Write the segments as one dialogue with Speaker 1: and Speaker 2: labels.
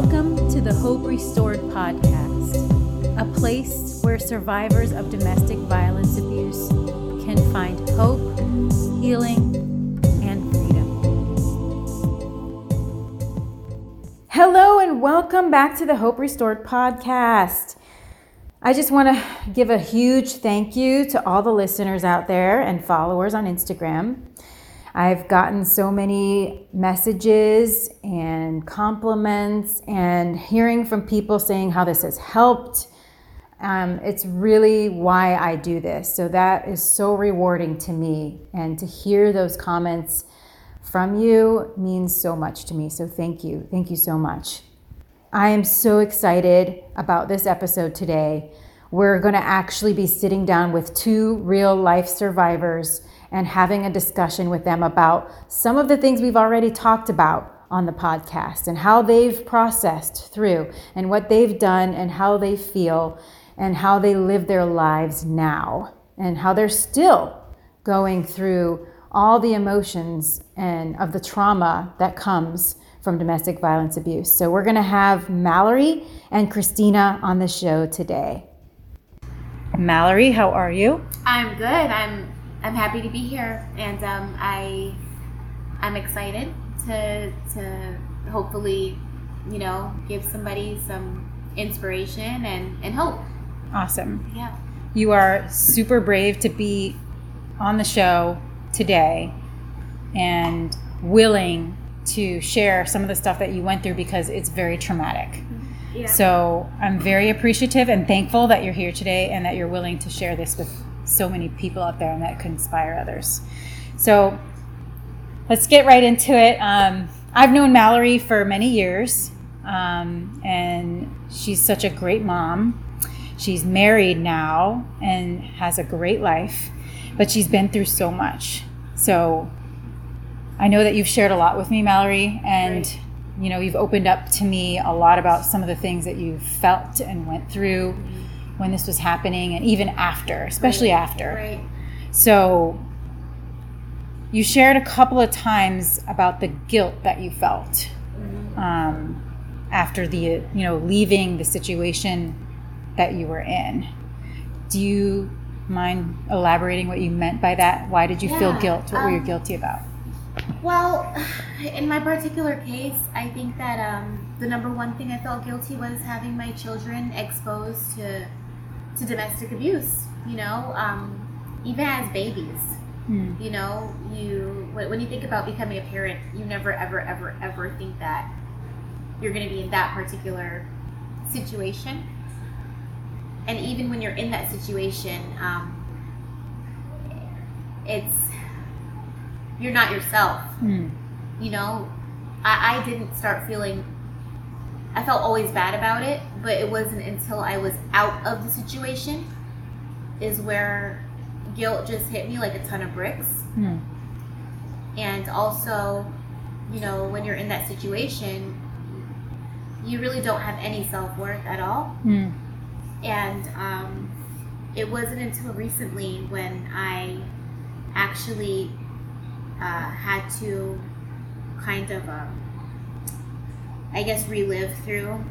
Speaker 1: Welcome to the Hope Restored podcast, a place where survivors of domestic violence abuse can find hope, healing, and freedom. Hello, and welcome back to the Hope Restored podcast. I just want to give a huge thank you to all the listeners out there and followers on Instagram. I've gotten so many messages and compliments and hearing from people saying how this has helped. Um, it's really why I do this. So that is so rewarding to me. And to hear those comments from you means so much to me. So thank you. Thank you so much. I am so excited about this episode today. We're going to actually be sitting down with two real life survivors and having a discussion with them about some of the things we've already talked about on the podcast and how they've processed through and what they've done and how they feel and how they live their lives now and how they're still going through all the emotions and of the trauma that comes from domestic violence abuse. So we're going to have Mallory and Christina on the show today. Mallory, how are you?
Speaker 2: I'm good. I'm I'm happy to be here, and um, I I'm excited to to hopefully you know give somebody some inspiration and and hope.
Speaker 1: Awesome.
Speaker 2: Yeah.
Speaker 1: You are super brave to be on the show today and willing to share some of the stuff that you went through because it's very traumatic.
Speaker 2: Yeah.
Speaker 1: So I'm very appreciative and thankful that you're here today and that you're willing to share this with so many people out there and that could inspire others. So let's get right into it. Um, I've known Mallory for many years, um, and she's such a great mom. She's married now and has a great life, but she's been through so much. So I know that you've shared a lot with me, Mallory, and you know you've opened up to me a lot about some of the things that you've felt and went through when this was happening, and even after, especially after.
Speaker 2: Right.
Speaker 1: So you shared a couple of times about the guilt that you felt um, after the you know leaving the situation that you were in. Do you mind elaborating what you meant by that? Why did you feel guilt? What were you
Speaker 2: um,
Speaker 1: guilty about?
Speaker 2: Well, in my particular case, I think that um, the number one thing I felt guilty was having my children exposed to to domestic abuse. You know, um, even as babies.
Speaker 1: Hmm.
Speaker 2: You know, you when you think about becoming a parent, you never ever ever ever think that you're going to be in that particular situation. And even when you're in that situation, um, it's you're not yourself
Speaker 1: Hmm.
Speaker 2: you know, I, I didn't start feeling. I felt always bad about it, but it wasn't until I was out of the situation is where guilt just hit me like a ton of bricks.
Speaker 1: Hmm.
Speaker 2: And also, you know, when you're in that situation, you really don't have any self worth at all.
Speaker 1: Hmm.
Speaker 2: And um, it wasn't until recently when I actually uh, had to kind of, um, I guess, relive through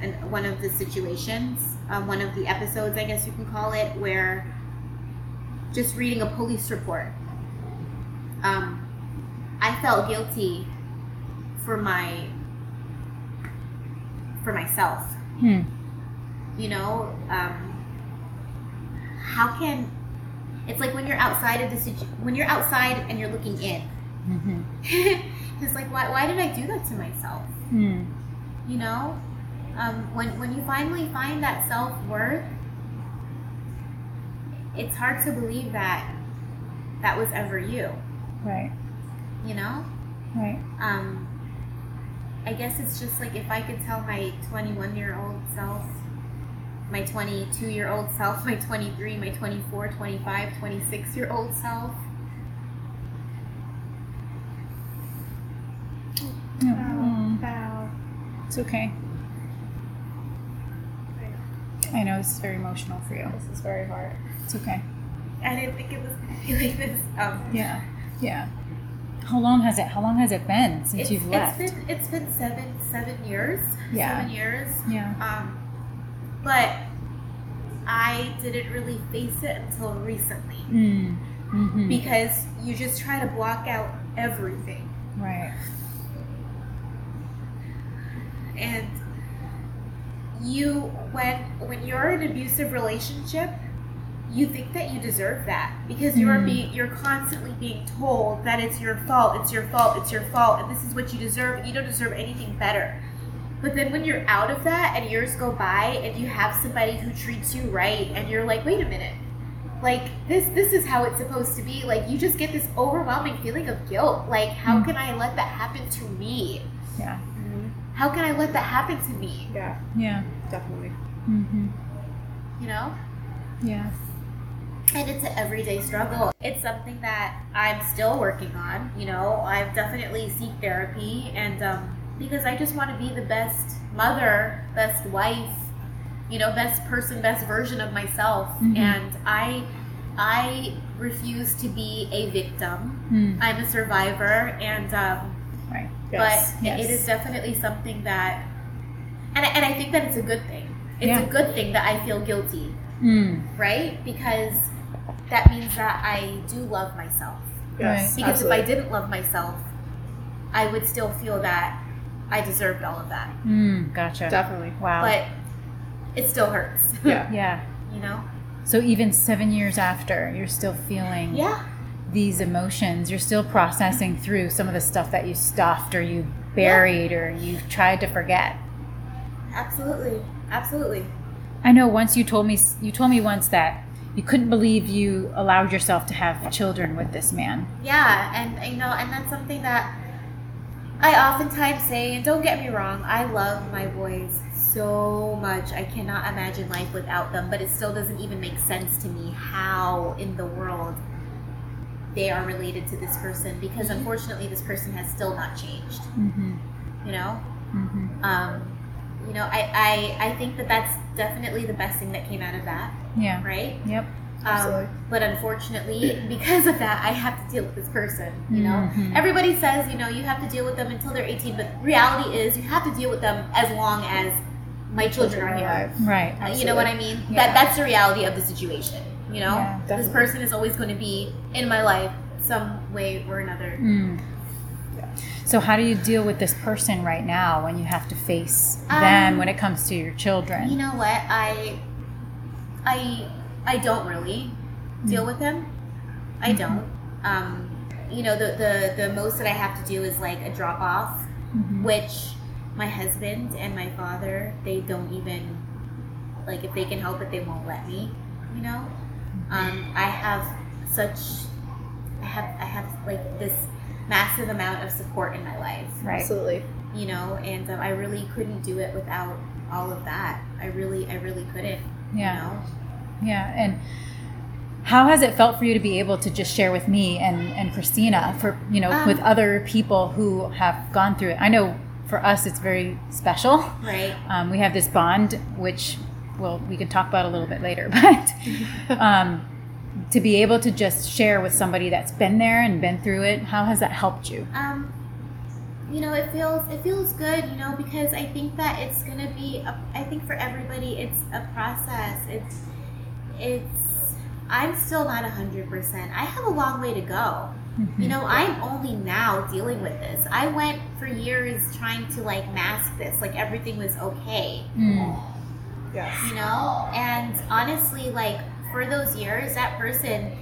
Speaker 2: an, one of the situations, um, one of the episodes, I guess you can call it, where just reading a police report, um, I felt guilty for my for myself
Speaker 1: Hmm.
Speaker 2: you know um, how can it's like when you're outside of the situ- when you're outside and you're looking in
Speaker 1: Mhm.
Speaker 2: it's like why, why did i do that to myself
Speaker 1: Hmm.
Speaker 2: you know um, when when you finally find that self-worth it's hard to believe that that was ever you
Speaker 1: Right.
Speaker 2: you know
Speaker 1: Right.
Speaker 2: um, I guess it's just like if I could tell my 21 year old self, my 22 year old self, my 23, my 24, 25, 26 year old self.
Speaker 1: Hmm.
Speaker 2: Wow.
Speaker 1: It's okay. I know this is very emotional for you.
Speaker 2: This is very hard.
Speaker 1: It's okay.
Speaker 2: I didn't think it was going to be like this. Um,
Speaker 1: Yeah. Yeah. How long has it? How long has it been since you've left?
Speaker 2: it's been it's been seven seven years.
Speaker 1: Yeah.
Speaker 2: Seven years.
Speaker 1: yeah.
Speaker 2: Um, but I didn't really face it until recently
Speaker 1: Mm. hmm
Speaker 2: because you just try to block out everything.
Speaker 1: Right.
Speaker 2: And you when when you're in an abusive relationship you think that you deserve that because you're
Speaker 1: Mhm.
Speaker 2: being you're constantly being told that it's your fault it's your fault it's your fault and this is what you deserve and you don't deserve anything better but then when you're out of that and years go by and you have somebody who treats you right and you're like wait a minute like this this is how it's supposed to be like you just get this overwhelming feeling of guilt like how
Speaker 1: Mm.
Speaker 2: can i let that happen to me
Speaker 1: Yeah.
Speaker 2: How can i let that happen to me
Speaker 3: Yeah,
Speaker 1: Yeah.
Speaker 3: definitely.
Speaker 1: hmm
Speaker 2: you know
Speaker 1: Yeah.
Speaker 2: and it's an everyday struggle it's something that i'm still working on you know i've definitely seek therapy and um, because i just want to be the best mother best wife you know best person best version of myself
Speaker 1: Mhm.
Speaker 2: and i i refuse to be a victim
Speaker 1: Mm.
Speaker 2: i'm a survivor and um,
Speaker 1: Right.
Speaker 3: Yes.
Speaker 2: but it- it
Speaker 1: Yes.
Speaker 2: is definitely something that and, I- and i think that it's a good thing it's
Speaker 1: Yeah.
Speaker 2: a good thing that i feel guilty
Speaker 1: Mm.
Speaker 2: right? Because that means that I do love myself.
Speaker 3: Yes.
Speaker 2: Because
Speaker 3: absolutely.
Speaker 2: if I didn't love myself, I would still feel that I deserved all of that.
Speaker 1: Mm. Gotcha.
Speaker 3: definitely.
Speaker 1: Wow.
Speaker 2: But it still hurts.
Speaker 3: Yeah.
Speaker 1: yeah.
Speaker 2: you know?
Speaker 1: So even seven years after, you're still feeling
Speaker 2: Yeah.
Speaker 1: These emotions. You're still processing through some of the stuff that you stuffed or you buried or you tried to forget.
Speaker 2: Absolutely. Absolutely.
Speaker 1: I know once you told me you told me once that you couldn't believe you allowed yourself to have children with this man.
Speaker 2: Yeah, and you know, and that's something that I oftentimes say, and don't get me wrong, I love my boys so much. I cannot imagine life without them, but it still doesn't even make sense to me how in the world they are related to this person because unfortunately this person has still not changed,
Speaker 1: Mm-hmm.
Speaker 2: you know?
Speaker 1: Mm-hmm.
Speaker 2: Um, you know, I, I, I think that that's definitely the best thing that came out of that,
Speaker 1: Yeah.
Speaker 2: right?
Speaker 1: Yep.
Speaker 2: Um,
Speaker 3: Absolutely.
Speaker 2: but unfortunately, because of that, I have to deal with this person. You know,
Speaker 1: Mhm.
Speaker 2: everybody says you know you have to deal with them until they're 18, but reality is you have to deal with them as long as my children are here.
Speaker 1: Right.
Speaker 2: Uh, You know what I mean?
Speaker 1: Yeah.
Speaker 2: That that's the reality of the situation. You know,
Speaker 1: Yeah,
Speaker 2: this person is always going to be in my life some way or another.
Speaker 1: Mm.
Speaker 3: Yeah.
Speaker 1: So how do you deal with this person right now when you have to face
Speaker 2: Um,
Speaker 1: them when it comes to your children?
Speaker 2: You know what? I I I don't really deal with them. I don't. Um, you know, the, the the most that I have to do is like a drop off,
Speaker 1: Mhm.
Speaker 2: which my husband and my father they don't even like if they can help it they won't let me. You know, um, I have such I have I have like this massive amount of support in my life
Speaker 1: Right.
Speaker 3: Absolutely.
Speaker 2: you know and um, i really couldn't do it without all of that i really i really couldn't
Speaker 1: Yeah.
Speaker 2: you know
Speaker 1: Yeah, and how has it felt for you to be able to just share with me and, and Christina for you know
Speaker 2: Um,
Speaker 1: with other people who have gone through it? I know for us it's very special.
Speaker 2: right
Speaker 1: Um, we have this bond, which well we can talk about a little bit later, but um, to be able to just share with somebody that's been there and been through it, how has that helped you?
Speaker 2: um you know it feels it feels good you know because i think that it's gonna be a, i think for everybody it's a process it's it's i'm still not 100% i have a long way to go
Speaker 1: Mm-hmm.
Speaker 2: You know, I'm only now dealing with this. I went for years trying to like mask this, like everything was okay.
Speaker 1: Mm.
Speaker 3: Yes.
Speaker 2: you know and honestly like for those years that person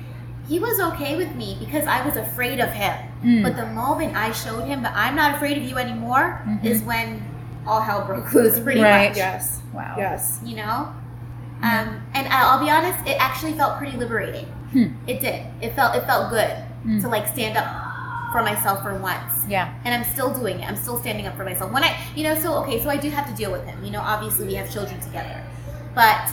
Speaker 2: he was okay with me because i was afraid of him
Speaker 1: Mm.
Speaker 2: but the moment i showed him that i'm not afraid of you anymore
Speaker 1: Mhm.
Speaker 2: is when all hell broke loose pretty
Speaker 1: Right.
Speaker 2: much
Speaker 3: Yes.
Speaker 1: Wow.
Speaker 3: Yes.
Speaker 2: you know um, and i'll be honest it actually felt pretty liberating
Speaker 1: Hmm.
Speaker 2: it did it felt it felt good
Speaker 1: Mm.
Speaker 2: to like stand up for myself for once
Speaker 1: Yeah.
Speaker 2: and I'm still doing it. I'm still standing up for myself. When I, you know, so okay, so I do have to deal with him. You know, obviously we have children together, but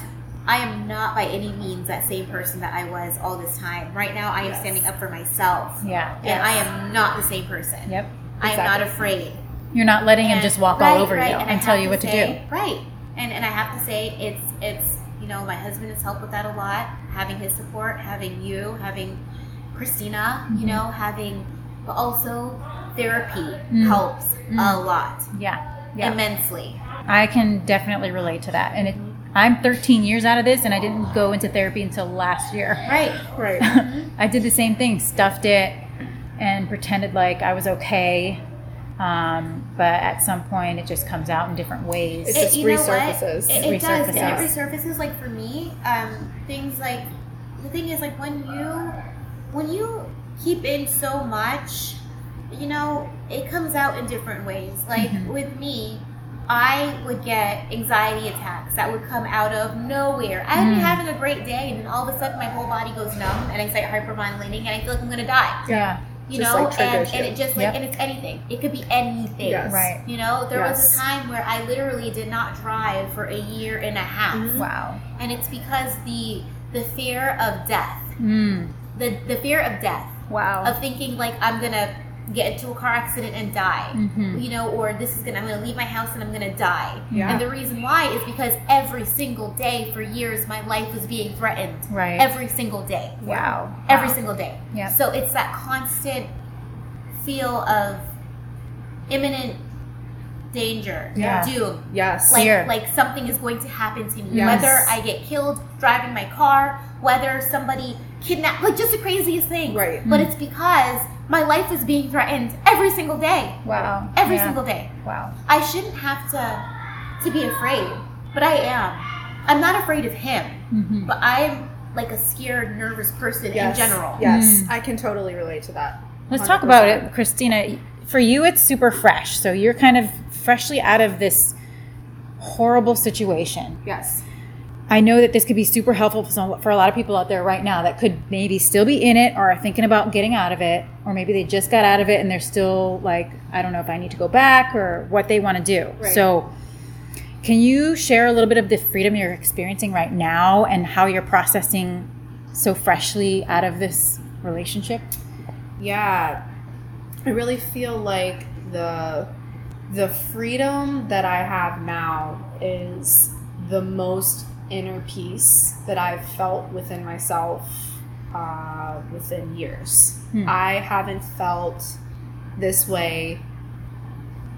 Speaker 2: I am not by any means that same person that I was all this time. Right now, I am
Speaker 3: Yes.
Speaker 2: standing up for myself,
Speaker 1: Yeah.
Speaker 2: and I am not the same person.
Speaker 1: Yep.
Speaker 2: I am not afraid.
Speaker 1: You're not letting him just walk
Speaker 2: right,
Speaker 1: all over
Speaker 2: right,
Speaker 1: you
Speaker 2: and
Speaker 1: and tell you what to
Speaker 2: say-
Speaker 1: do.
Speaker 2: Right, and and I have to say it's it's you know my husband has helped with that a lot. Having his support, having you, having Christina,
Speaker 1: Mhm.
Speaker 2: you know, having but also therapy
Speaker 1: Mm.
Speaker 2: helps
Speaker 1: Mm.
Speaker 2: a lot,
Speaker 1: Yeah. Yeah.
Speaker 2: immensely.
Speaker 1: I can definitely relate to that. And it, I'm 13 years out of this, and I didn't go into therapy until last year.
Speaker 2: Right.
Speaker 3: Right.
Speaker 1: I did the same thing, stuffed it, and pretended like I was okay. Um, but at some point, it just comes out in different ways.
Speaker 3: It just
Speaker 2: you know
Speaker 3: resurfaces.
Speaker 2: It, it does.
Speaker 1: Resurfaces.
Speaker 2: It resurfaces. Like for me, um, things like the thing is like when you when you keep in so much, you know, it comes out in different ways. Like
Speaker 1: Mhm.
Speaker 2: with me. I would get anxiety attacks that would come out of nowhere. I'd be
Speaker 1: Mm.
Speaker 2: having a great day, and then all of a sudden my whole body goes numb, and I start hyperventilating, and I feel like I'm gonna die.
Speaker 1: yeah.
Speaker 2: You
Speaker 3: Just,
Speaker 2: know,
Speaker 3: like,
Speaker 2: and,
Speaker 3: triggers
Speaker 2: and it just like,
Speaker 1: Yep.
Speaker 2: and it's anything. It could be anything.
Speaker 3: Yes.
Speaker 1: Right.
Speaker 2: You know, there was a time where I literally did not drive for a year and a half,
Speaker 3: Mhm.
Speaker 1: Wow.
Speaker 2: and it's because the the fear of death,
Speaker 1: Mm.
Speaker 2: the the fear of death,
Speaker 1: Wow.
Speaker 2: of thinking like I'm gonna get into a car accident and die,
Speaker 1: Mhm.
Speaker 2: you know, or this is gonna I'm gonna leave my house and I'm gonna die.
Speaker 3: Yeah.
Speaker 2: And the reason why is because every single day for years my life was being threatened.
Speaker 1: Right.
Speaker 2: Every single day.
Speaker 1: wow.
Speaker 2: Every
Speaker 1: Wow.
Speaker 2: single day.
Speaker 1: Yeah.
Speaker 2: So it's that constant feel of imminent danger,
Speaker 1: Yeah.
Speaker 2: doom.
Speaker 3: Yes.
Speaker 2: Like,
Speaker 1: Fear.
Speaker 2: like something is going to happen to me.
Speaker 3: Yes.
Speaker 2: Whether I get killed driving my car, whether somebody kidnapped, like just the craziest thing.
Speaker 3: Right.
Speaker 2: But it's because my life is being threatened every single day.
Speaker 1: Wow.
Speaker 2: Every
Speaker 1: Yeah.
Speaker 2: single day.
Speaker 1: Wow.
Speaker 2: I shouldn't have to to be afraid, but I am. I'm not afraid of him,
Speaker 1: Mhm.
Speaker 2: but I'm like a scared, nervous person
Speaker 3: Yes.
Speaker 2: in general.
Speaker 3: Yes.
Speaker 1: Mm.
Speaker 3: I can totally relate to that.
Speaker 1: Let's talk about it, Christina. For you, it's super fresh. So you're kind of freshly out of this horrible situation.
Speaker 3: Yes.
Speaker 1: I know that this could be super helpful for, some, for a lot of people out there right now that could maybe still be in it or are thinking about getting out of it, or maybe they just got out of it and they're still like, I don't know if I need to go back or what they want to do.
Speaker 3: Right.
Speaker 1: So, can you share a little bit of the freedom you're experiencing right now and how you're processing so freshly out of this relationship?
Speaker 3: Yeah. I really feel like the the freedom that I have now is the most inner peace that I've felt within myself uh, within years.
Speaker 1: Hmm.
Speaker 3: I haven't felt this way.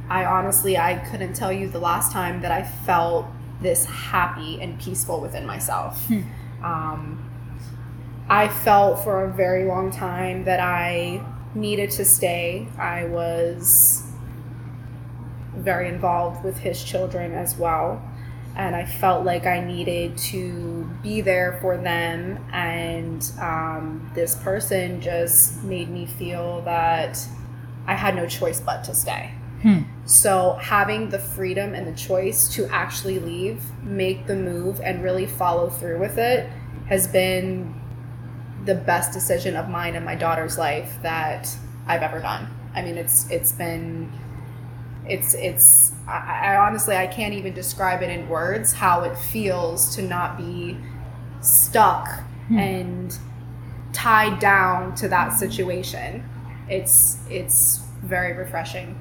Speaker 3: I honestly, I couldn't tell you the last time that I felt this happy and peaceful within myself.
Speaker 1: Hmm.
Speaker 3: Um, I felt for a very long time that I needed to stay. I was very involved with his children as well. And I felt like I needed to be there for them. And um, this person just made me feel that I had no choice but to stay.
Speaker 1: Hmm.
Speaker 3: So having the freedom and the choice to actually leave, make the move, and really follow through with it has been the best decision of mine and my daughter's life that I've ever done. I mean, it's it's been it's it's I, I honestly I can't even describe it in words how it feels to not be stuck
Speaker 1: Hmm.
Speaker 3: and tied down to that situation. It's it's very refreshing.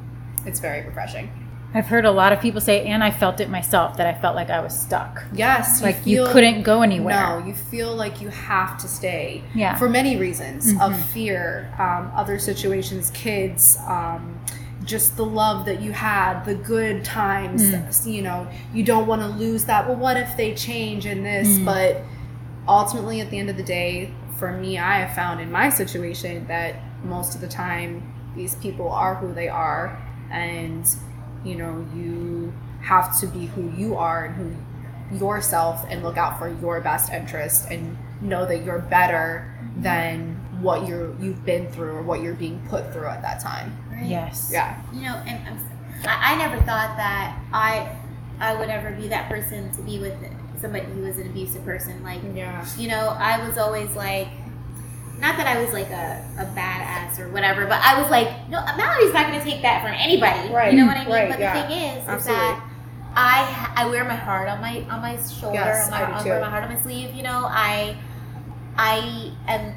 Speaker 3: It's very refreshing.
Speaker 1: I've heard a lot of people say, and I felt it myself, that I felt like I was stuck.
Speaker 3: Yes,
Speaker 1: Like you
Speaker 3: feel-
Speaker 1: couldn't go anywhere.
Speaker 3: No, you feel like you have to stay.
Speaker 1: Yeah.
Speaker 3: For many reasons
Speaker 1: Mhm.
Speaker 3: of fear, um, other situations, kids, um, just the love that you had, the good times.
Speaker 1: Mm.
Speaker 3: You know, you don't want to lose that. Well, what if they change in this?
Speaker 1: Mm.
Speaker 3: But ultimately, at the end of the day, for me, I have found in my situation that most of the time these people are who they are, and you know, you have to be who you are and who yourself and look out for your best interest and know that you're better than what you're you've been through or what you're being put through at that time.
Speaker 2: Right?
Speaker 1: Yes.
Speaker 3: Yeah.
Speaker 2: You know, and I'm, I, I never thought that I I would ever be that person to be with somebody who was an abusive person. Like,
Speaker 3: Yeah.
Speaker 2: you know, I was always like, not that I was like a, a badass or whatever, but I was like, no, Mallory's not going to take that from anybody.
Speaker 3: Right,
Speaker 2: You know what I mean?
Speaker 3: right,
Speaker 2: but
Speaker 3: yeah.
Speaker 2: the thing is, is that I I wear my heart on my on my shoulder.
Speaker 3: Yes,
Speaker 2: on my,
Speaker 3: I do
Speaker 2: I
Speaker 3: too.
Speaker 2: wear my heart on my sleeve. You know, I I am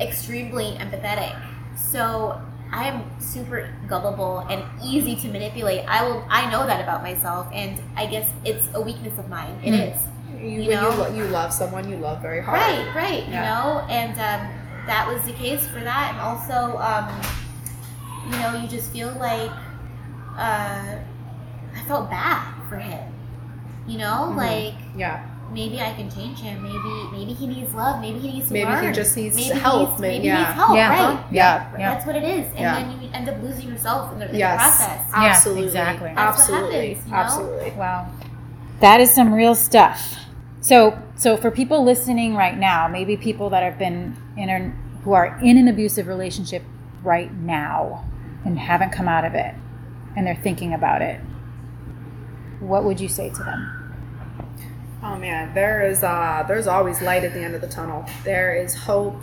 Speaker 2: extremely empathetic. So I am super gullible and easy to manipulate. I will. I know that about myself, and I guess it's a weakness of mine. It
Speaker 1: Mm.
Speaker 2: is.
Speaker 3: You,
Speaker 2: You
Speaker 3: when you,
Speaker 2: know?
Speaker 3: you love someone, you love very hard.
Speaker 2: Right, right. You know, and um, that was the case for that, and also, um, you know, you just feel like uh, I felt bad for him. You know,
Speaker 3: Mhm.
Speaker 2: like
Speaker 3: Yeah.
Speaker 2: Maybe I can change him. Maybe maybe he needs love. Maybe he needs to
Speaker 3: Maybe he just needs
Speaker 2: maybe
Speaker 3: help,
Speaker 2: needs,
Speaker 3: maybe-
Speaker 2: maybe
Speaker 3: yeah.
Speaker 2: he needs help.
Speaker 1: Yeah.
Speaker 2: Right.
Speaker 3: Yeah.
Speaker 1: Yeah.
Speaker 2: That's what it is, and
Speaker 3: Yeah.
Speaker 2: then you end up losing yourself in the, in
Speaker 3: Yes.
Speaker 2: the process.
Speaker 1: Yeah,
Speaker 3: Absolutely.
Speaker 1: exactly.
Speaker 2: That's what
Speaker 3: Absolutely.
Speaker 2: happens, you know?
Speaker 3: Absolutely.
Speaker 1: Wow. That is some real stuff. So, so for people listening right now, maybe people that have been in a, who are in an abusive relationship right now and haven't come out of it and they're thinking about it, what would you say to them?
Speaker 3: Oh man, there is uh there's always light at the end of the tunnel. There is hope.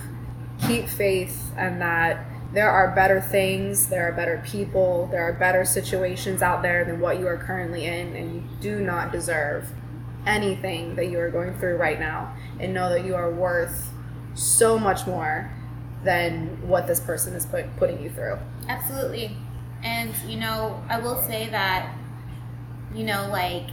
Speaker 3: Keep faith and that there are better things, there are better people, there are better situations out there than what you are currently in and you do not deserve anything that you are going through right now and know that you are worth so much more than what this person is put, putting you through.
Speaker 2: Absolutely. And, you know, I will say that, you know, like,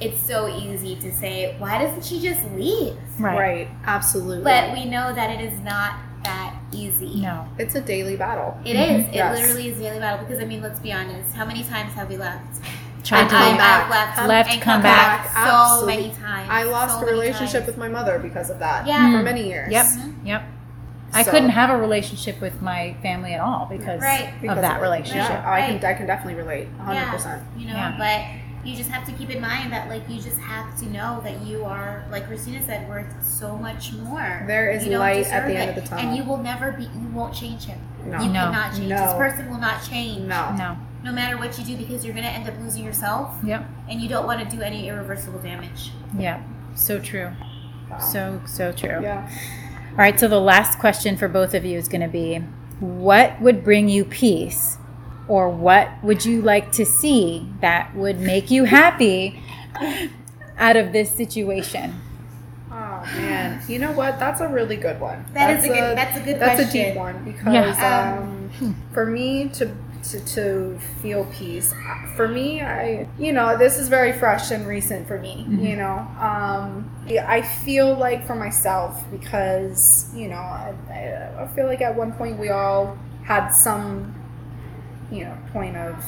Speaker 2: it's so easy to say, why doesn't she just leave?
Speaker 3: Right. right. Absolutely.
Speaker 2: But we know that it is not that easy.
Speaker 1: No.
Speaker 3: it's a daily battle.
Speaker 2: It is. It
Speaker 3: Yes.
Speaker 2: literally is a daily battle because, I mean, let's be honest. How many times have we left?
Speaker 1: Tried
Speaker 2: And
Speaker 1: to
Speaker 2: I-
Speaker 1: leave.
Speaker 3: back.
Speaker 2: I've left,
Speaker 1: Left,
Speaker 2: and
Speaker 1: come
Speaker 2: come
Speaker 1: back.
Speaker 2: back, so
Speaker 3: Absolutely.
Speaker 2: many times.
Speaker 3: I lost
Speaker 2: so
Speaker 3: a relationship with my mother because of that
Speaker 2: Yeah.
Speaker 3: for many years.
Speaker 1: Yep.
Speaker 2: Mhm.
Speaker 1: Yep. I
Speaker 3: So-
Speaker 1: couldn't have a relationship with my family at all because
Speaker 2: Right.
Speaker 3: Because
Speaker 1: of that
Speaker 3: it.
Speaker 1: relationship.
Speaker 3: Yeah, I
Speaker 2: Right.
Speaker 3: can I can definitely relate 100%.
Speaker 2: Yeah, you know,
Speaker 1: Yeah.
Speaker 2: but you just have to keep in mind that like you just have to know that you are like Christina said worth so much more.
Speaker 3: There is
Speaker 2: You don't
Speaker 3: light at the end
Speaker 2: it.
Speaker 3: of the tunnel.
Speaker 2: and you will never be. You won't change him.
Speaker 3: No.
Speaker 2: You
Speaker 1: No.
Speaker 2: cannot change.
Speaker 3: No.
Speaker 2: This person will not change.
Speaker 3: No.
Speaker 1: No.
Speaker 2: No matter what you do, because you're gonna end up losing yourself,
Speaker 1: Yep.
Speaker 2: and you don't want to do any irreversible damage.
Speaker 1: yeah So true. So so true.
Speaker 3: Yeah.
Speaker 1: All right, so the last question for both of you is going to be what would bring you peace or what would you like to see that would make you happy out of this situation?
Speaker 3: Oh man, you know what? That's a really good one.
Speaker 2: That is
Speaker 3: that's
Speaker 2: a good- that's a good
Speaker 3: That's a deep one because
Speaker 1: Yeah.
Speaker 3: um, for me to, to to feel peace, for me, I you know this is very fresh and recent for me.
Speaker 1: Mhm.
Speaker 3: You know, um, I feel like for myself because you know I, I, I feel like at one point we all had some you know point of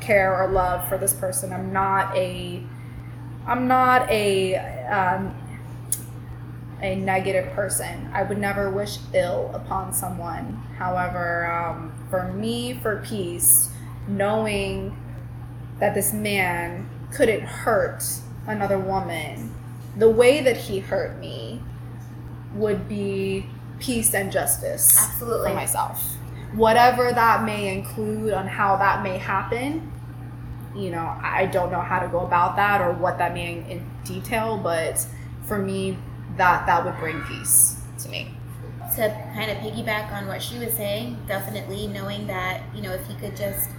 Speaker 3: care or love for this person. I'm not a I'm not a um, a negative person. I would never wish ill upon someone. However, um, for me, for peace, knowing that this man couldn't hurt another woman the way that he hurt me would be peace and justice
Speaker 2: Absolutely.
Speaker 3: for myself. Whatever that may include on how that may happen, you know, I don't know how to go about that or what that may in, detail, but for me, that that would bring peace to me.
Speaker 2: to kind of piggyback on what she was saying, definitely knowing that, you know, if he could just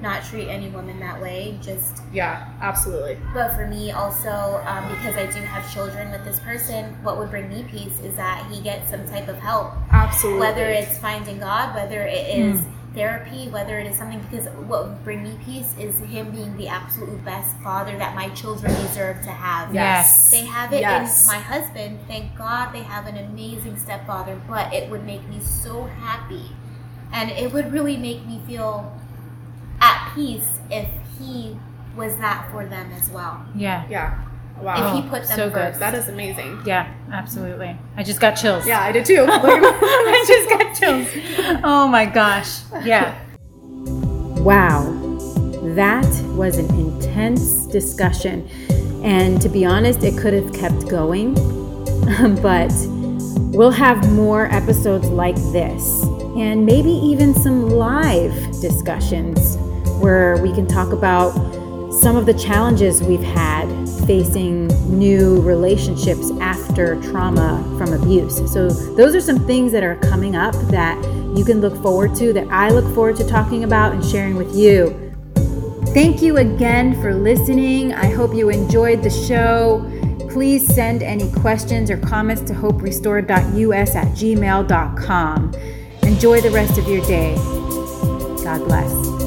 Speaker 2: not treat any woman that way, just.
Speaker 3: Yeah, absolutely.
Speaker 2: But for me, also, um, because I do have children with this person, what would bring me peace is that he gets some type of help.
Speaker 3: Absolutely.
Speaker 2: Whether it's finding God, whether it is therapy, whether it is something, because what would bring me peace is him being the absolute best father that my children deserve to have.
Speaker 1: Yes.
Speaker 2: They have it
Speaker 3: Yes.
Speaker 2: in my husband. Thank God they have an amazing stepfather, but it would make me so happy. And it would really make me feel at peace if he was that for them as well.
Speaker 1: Yeah.
Speaker 3: Yeah. Wow.
Speaker 2: if he put them
Speaker 1: so good.
Speaker 3: that is amazing.
Speaker 1: Yeah, absolutely. I just got chills.
Speaker 3: Yeah, I did too.
Speaker 1: I just got chills. Oh my gosh. Yeah. Wow. That was an intense discussion. And to be honest, it could have kept going. but we'll have more episodes like this and maybe even some live discussions where we can talk about some of the challenges we've had facing new relationships after trauma from abuse. So, those are some things that are coming up that you can look forward to, that I look forward to talking about and sharing with you. Thank you again for listening. I hope you enjoyed the show. Please send any questions or comments to hoperestored.us at gmail.com. Enjoy the rest of your day. God bless.